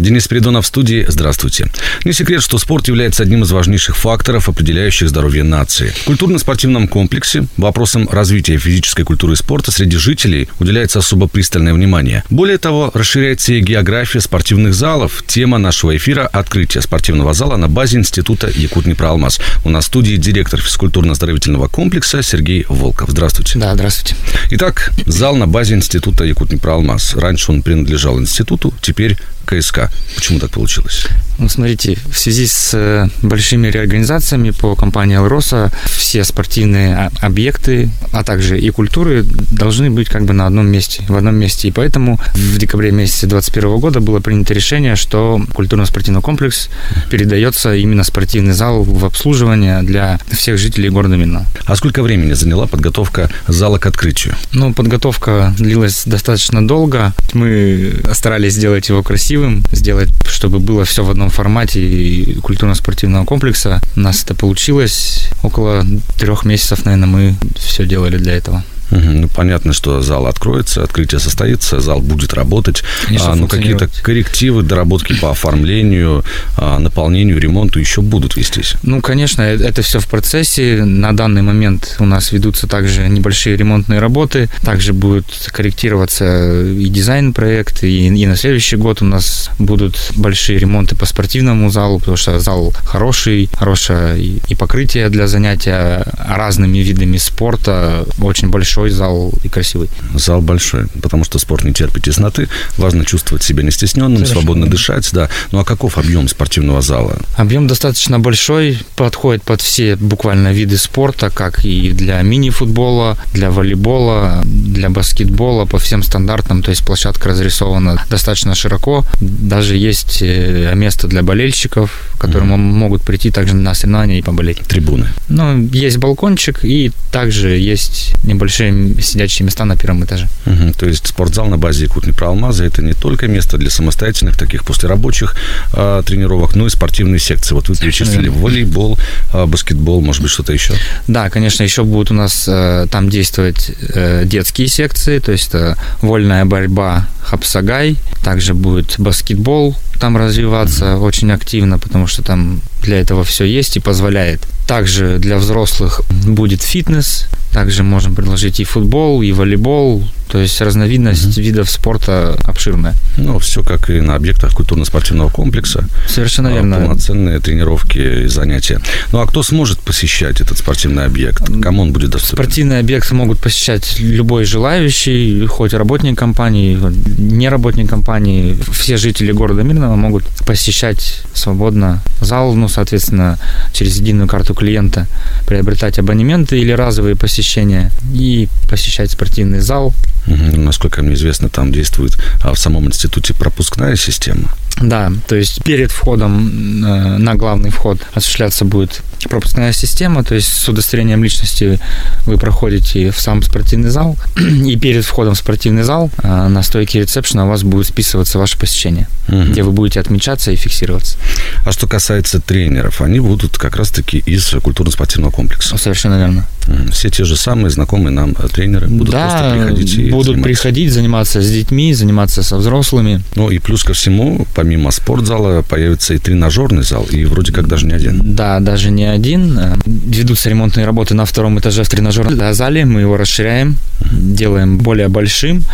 Денис Передонов в студии. Здравствуйте. Не секрет, что спорт является одним из важнейших факторов, определяющих здоровье нации. В культурно-спортивном комплексе вопросам развития физической культуры и спорта среди жителей уделяется особо пристальное внимание. Более того, расширяется и география спортивных залов. Тема нашего эфира – открытие спортивного зала на базе Института Якут-Непроалмаз. У нас в студии директор физкультурно-оздоровительного комплекса Сергей Волков. Здравствуйте. Да, здравствуйте. Итак, зал на базе Института Якут-Непроалмаз. Раньше он принадлежал институту, теперь КСК. Почему так получилось? Ну, смотрите, в связи с э, большими реорганизациями по компании «Алроса» все спортивные объекты, а также и культуры должны быть как бы на одном месте, в одном месте. И поэтому в декабре месяце 2021 года было принято решение, что культурно-спортивный комплекс передается именно спортивный зал в обслуживание для всех жителей города Минна. А сколько времени заняла подготовка зала к открытию? Ну, подготовка длилась достаточно долго. Мы старались сделать его красивым, сделать, чтобы было все в одном формате культурно-спортивного комплекса. У нас это получилось. Около трех месяцев, наверное, мы все делали для этого. Ну, понятно, что зал откроется, открытие состоится, зал будет работать. Конечно, а, но какие-то коррективы, доработки по оформлению, а, наполнению, ремонту еще будут вестись? Ну, конечно, э, это все в процессе. На данный момент у нас ведутся также небольшие ремонтные работы. Также будет корректироваться и дизайн-проект, и, и на следующий год у нас будут большие ремонты по спортивному залу, потому что зал хороший, хорошее и покрытие для занятия разными видами спорта, очень большой большой зал и красивый. Зал большой, потому что спорт не терпит тесноты. Важно чувствовать себя не стесненным, Совершенно. свободно дышать, да. Ну а каков объем спортивного зала? Объем достаточно большой, подходит под все буквально виды спорта, как и для мини-футбола, для волейбола, для баскетбола, по всем стандартам. То есть площадка разрисована достаточно широко. Даже есть э, место для болельщиков, которые mm-hmm. могут прийти также на соревнования и поболеть. Трибуны. Ну, есть балкончик и также есть небольшие сидячие места на первом этаже. Угу, то есть спортзал на базе Якутни про Алмаза это не только место для самостоятельных таких послерабочих а, тренировок, но и спортивные секции. Вот вы перечислили волейбол, а, баскетбол, может быть, что-то еще? Да, конечно, еще будут у нас а, там действовать а, детские секции, то есть это вольная борьба хапсагай, также будет баскетбол там развиваться mm-hmm. очень активно, потому что там для этого все есть и позволяет. Также для взрослых будет фитнес, также можем предложить и футбол, и волейбол, то есть разновидность mm-hmm. видов спорта обширная. Ну, все как и на объектах культурно-спортивного комплекса. Совершенно а, верно. Полноценные тренировки и занятия. Ну, а кто сможет посещать этот спортивный объект? Кому он будет доступен? Спортивный объект могут посещать любой желающий, хоть работник компании, не работник компании. Все жители города Мирного могут посещать свободно зал, ну, соответственно, через единую карту клиента приобретать абонементы или разовые посещения и посещать спортивный зал, Насколько мне известно, там действует а в самом институте пропускная система. Да, то есть перед входом э, на главный вход осуществляться будет пропускная система, то есть с удостоверением личности вы проходите в сам спортивный зал, и перед входом в спортивный зал э, на стойке ресепшена у вас будет списываться ваше посещение, угу. где вы будете отмечаться и фиксироваться. А что касается тренеров, они будут как раз-таки из культурно-спортивного комплекса. Совершенно верно. Все те же самые знакомые нам тренеры будут да, просто приходить и будут заниматься. приходить, заниматься с детьми, заниматься со взрослыми. Ну и плюс ко всему, помимо спортзала, появится и тренажерный зал, и вроде как даже не один. Да, даже не один. Ведутся ремонтные работы на втором этаже в тренажерном зале, мы его расширяем, делаем более большим,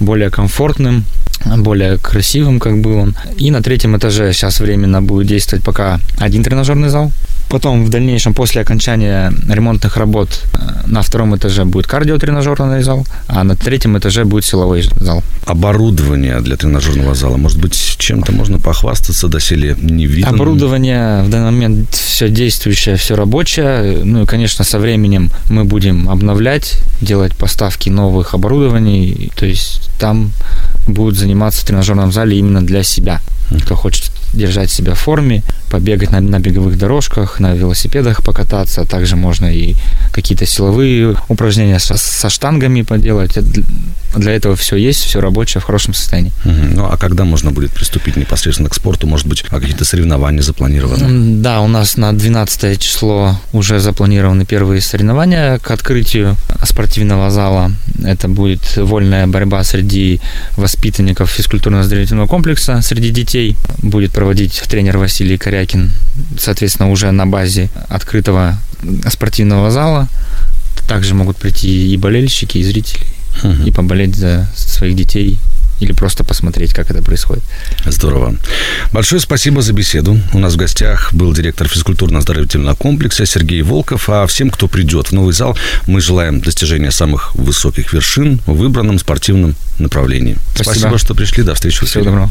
более комфортным более красивым, как бы он. И на третьем этаже сейчас временно будет действовать пока один тренажерный зал. Потом в дальнейшем, после окончания ремонтных работ, э, на втором этаже будет кардиотренажерный зал, а на третьем этаже будет силовой зал. Оборудование для тренажерного зала, может быть, чем-то можно похвастаться, доселе не видно? Оборудование в данный момент все действующее, все рабочее. Ну и, конечно, со временем мы будем обновлять, делать поставки новых оборудований. То есть там будут заниматься в тренажерном зале именно для себя. Кто хочет держать себя в форме, побегать на, на беговых дорожках, на велосипедах покататься. Также можно и какие-то силовые упражнения со, со штангами поделать. Для этого все есть, все рабочее, в хорошем состоянии. Угу. Ну, а когда можно будет приступить непосредственно к спорту? Может быть, а какие-то соревнования запланированы? Да, у нас на 12 число уже запланированы первые соревнования к открытию спортивного зала. Это будет вольная борьба среди воспитанников физкультурно-оздоровительного комплекса, среди детей. Будет проводить тренер Василий Корякин, соответственно, уже на базе открытого спортивного зала. Также могут прийти и болельщики, и зрители, угу. и поболеть за своих детей или просто посмотреть, как это происходит. Здорово. Большое спасибо за беседу. У нас в гостях был директор физкультурно-оздоровительного комплекса Сергей Волков. А всем, кто придет в новый зал, мы желаем достижения самых высоких вершин в выбранном спортивном направлении. Спасибо, спасибо что пришли. До встречи. Всего доброго.